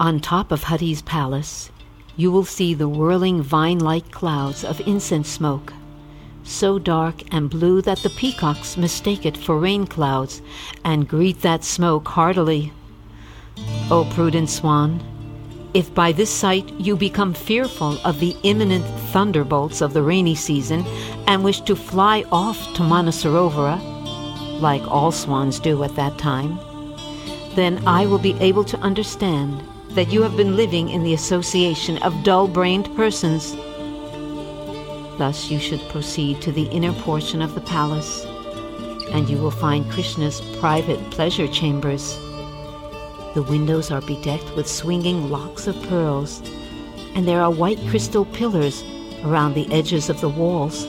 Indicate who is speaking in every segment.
Speaker 1: On top of Hari's palace, you will see the whirling vine like clouds of incense smoke, so dark and blue that the peacocks mistake it for rain clouds and greet that smoke heartily. O prudent swan, if by this sight you become fearful of the imminent thunderbolts of the rainy season and wish to fly off to Manasarovara, like all swans do at that time, then I will be able to understand that you have been living in the association of dull brained persons. Thus you should proceed to the inner portion of the palace, and you will find Krishna's private pleasure chambers. The windows are bedecked with swinging locks of pearls, and there are white crystal pillars around the edges of the walls,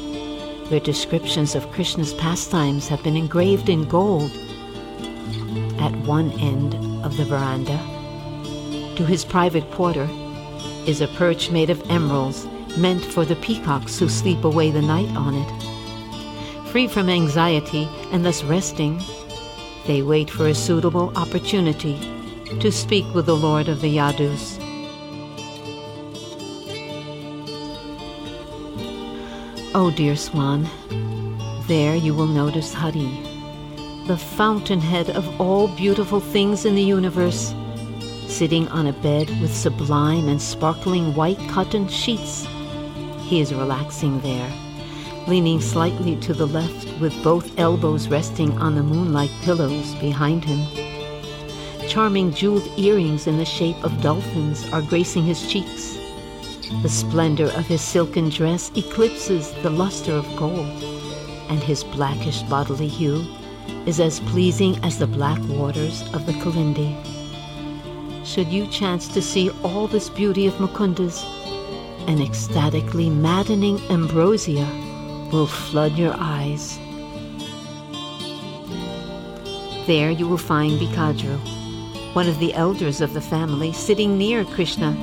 Speaker 1: where descriptions of Krishna's pastimes have been engraved in gold. At one end of the veranda, to his private quarter is a perch made of emeralds meant for the peacocks who sleep away the night on it. Free from anxiety and thus resting, they wait for a suitable opportunity to speak with the Lord of the Yadus. Oh, dear swan, there you will notice Hari, the fountainhead of all beautiful things in the universe sitting on a bed with sublime and sparkling white cotton sheets. He is relaxing there, leaning slightly to the left with both elbows resting on the moonlight pillows behind him. Charming jeweled earrings in the shape of dolphins are gracing his cheeks. The splendor of his silken dress eclipses the luster of gold, and his blackish bodily hue is as pleasing as the black waters of the Kalindi should you chance to see all this beauty of Mukunda's, an ecstatically maddening ambrosia will flood your eyes. There you will find Bikadru, one of the elders of the family, sitting near Krishna,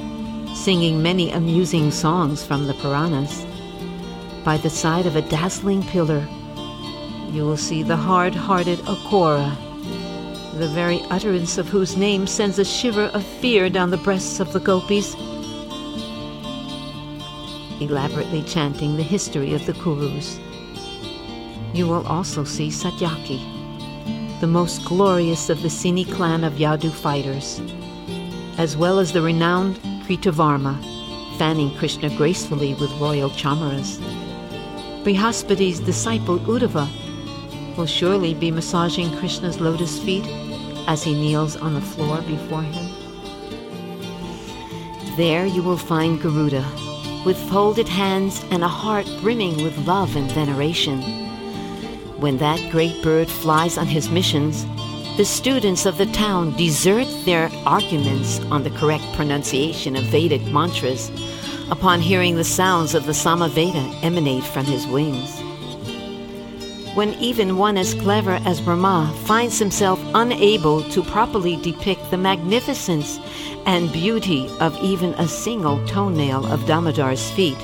Speaker 1: singing many amusing songs from the Puranas. By the side of a dazzling pillar, you will see the hard-hearted Akrura, the very utterance of whose name sends a shiver of fear down the breasts of the gopis, elaborately chanting the history of the Kurus. You will also see Satyaki, the most glorious of the Sini clan of Yadu fighters, as well as the renowned Kritavarma, fanning Krishna gracefully with royal chamaras. Brihaspati's disciple Uddhava will surely be massaging Krishna's lotus feet as he kneels on the floor before him. There you will find Garuda, with folded hands and a heart brimming with love and veneration. When that great bird flies on his missions, the students of the town desert their arguments on the correct pronunciation of Vedic mantras upon hearing the sounds of the Samaveda emanate from his wings when even one as clever as Brahma finds himself unable to properly depict the magnificence and beauty of even a single toenail of Damodar's feet,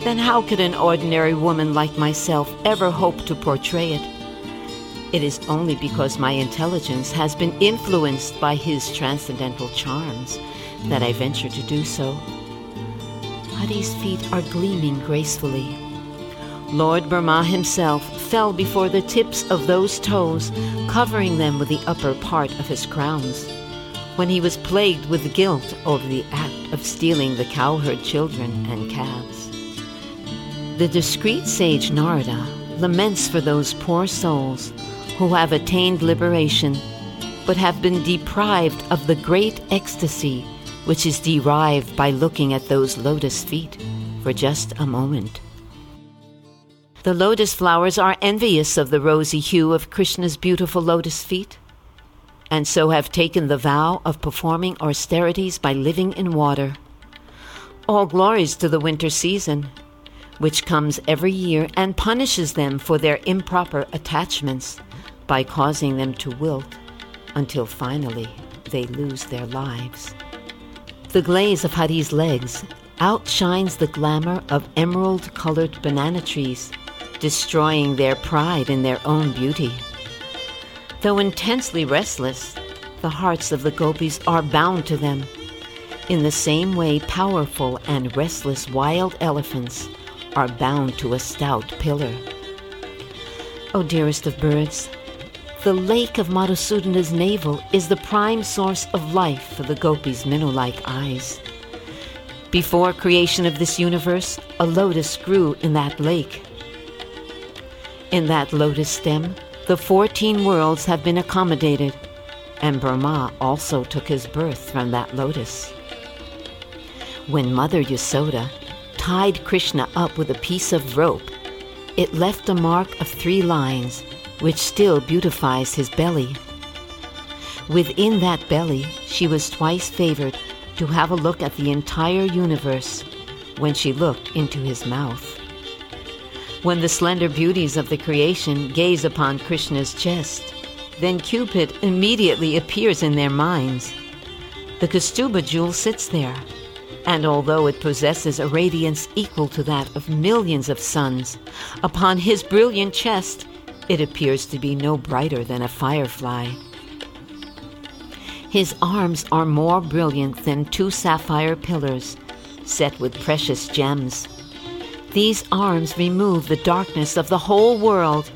Speaker 1: then how could an ordinary woman like myself ever hope to portray it? It is only because my intelligence has been influenced by his transcendental charms that I venture to do so. Hari's feet are gleaming gracefully Lord Brahma himself fell before the tips of those toes, covering them with the upper part of his crowns. When he was plagued with guilt over the act of stealing the cowherd children and calves. The discreet sage Narada laments for those poor souls who have attained liberation but have been deprived of the great ecstasy which is derived by looking at those lotus feet for just a moment. The lotus flowers are envious of the rosy hue of Krishna's beautiful lotus feet, and so have taken the vow of performing austerities by living in water. All glories to the winter season, which comes every year and punishes them for their improper attachments by causing them to wilt until finally they lose their lives. The glaze of Hari's legs outshines the glamour of emerald colored banana trees destroying their pride in their own beauty. Though intensely restless, the hearts of the gopis are bound to them, in the same way powerful and restless wild elephants are bound to a stout pillar. O dearest of birds, the lake of Madhusudana's navel is the prime source of life for the gopis' minnow-like eyes. Before creation of this universe, a lotus grew in that lake. In that lotus stem, the 14 worlds have been accommodated, and Brahma also took his birth from that lotus. When Mother Yasoda tied Krishna up with a piece of rope, it left a mark of three lines, which still beautifies his belly. Within that belly, she was twice favored to have a look at the entire universe when she looked into his mouth. When the slender beauties of the creation gaze upon Krishna's chest, then Cupid immediately appears in their minds. The Kaustubha jewel sits there, and although it possesses a radiance equal to that of millions of suns, upon his brilliant chest it appears to be no brighter than a firefly. His arms are more brilliant than two sapphire pillars set with precious gems. These arms remove the darkness of the whole world.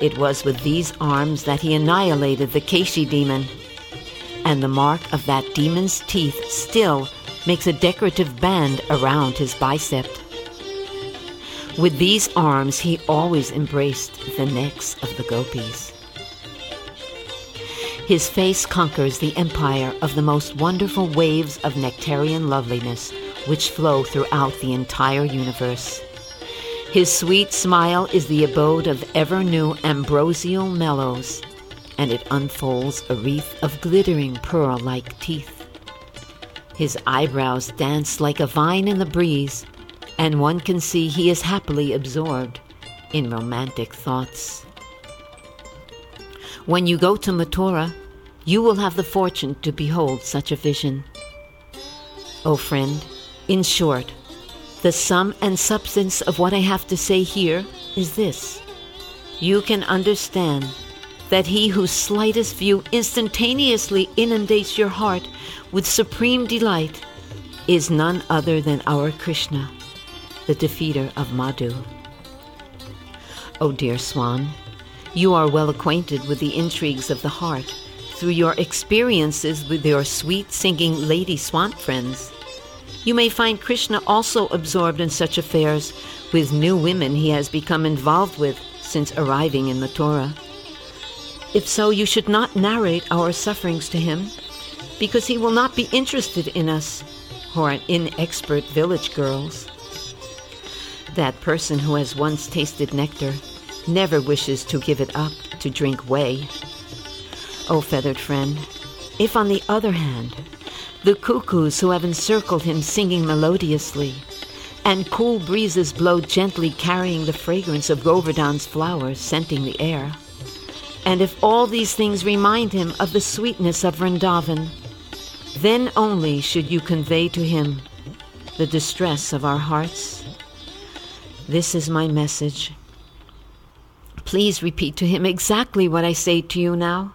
Speaker 1: It was with these arms that he annihilated the Keshi demon. And the mark of that demon's teeth still makes a decorative band around his bicep. With these arms, he always embraced the necks of the gopis. His face conquers the empire of the most wonderful waves of nectarian loveliness which flow throughout the entire universe. His sweet smile is the abode of ever new ambrosial mellows, and it unfolds a wreath of glittering pearl like teeth. His eyebrows dance like a vine in the breeze, and one can see he is happily absorbed in romantic thoughts. When you go to Mathura, you will have the fortune to behold such a vision. O oh friend, in short, the sum and substance of what I have to say here is this. You can understand that he whose slightest view instantaneously inundates your heart with supreme delight is none other than our Krishna, the defeater of Madhu. O oh dear Swan, you are well acquainted with the intrigues of the heart through your experiences with your sweet singing lady swamp friends. You may find Krishna also absorbed in such affairs with new women he has become involved with since arriving in Mathura. If so, you should not narrate our sufferings to him, because he will not be interested in us, who are inexpert village girls. That person who has once tasted nectar never wishes to give it up to drink whey. O oh, feathered friend, if on the other hand, the cuckoos who have encircled him singing melodiously, and cool breezes blow gently carrying the fragrance of Govardhan's flowers scenting the air, and if all these things remind him of the sweetness of Vrindavan, then only should you convey to him the distress of our hearts. This is my message Please repeat to him exactly what I say to you now.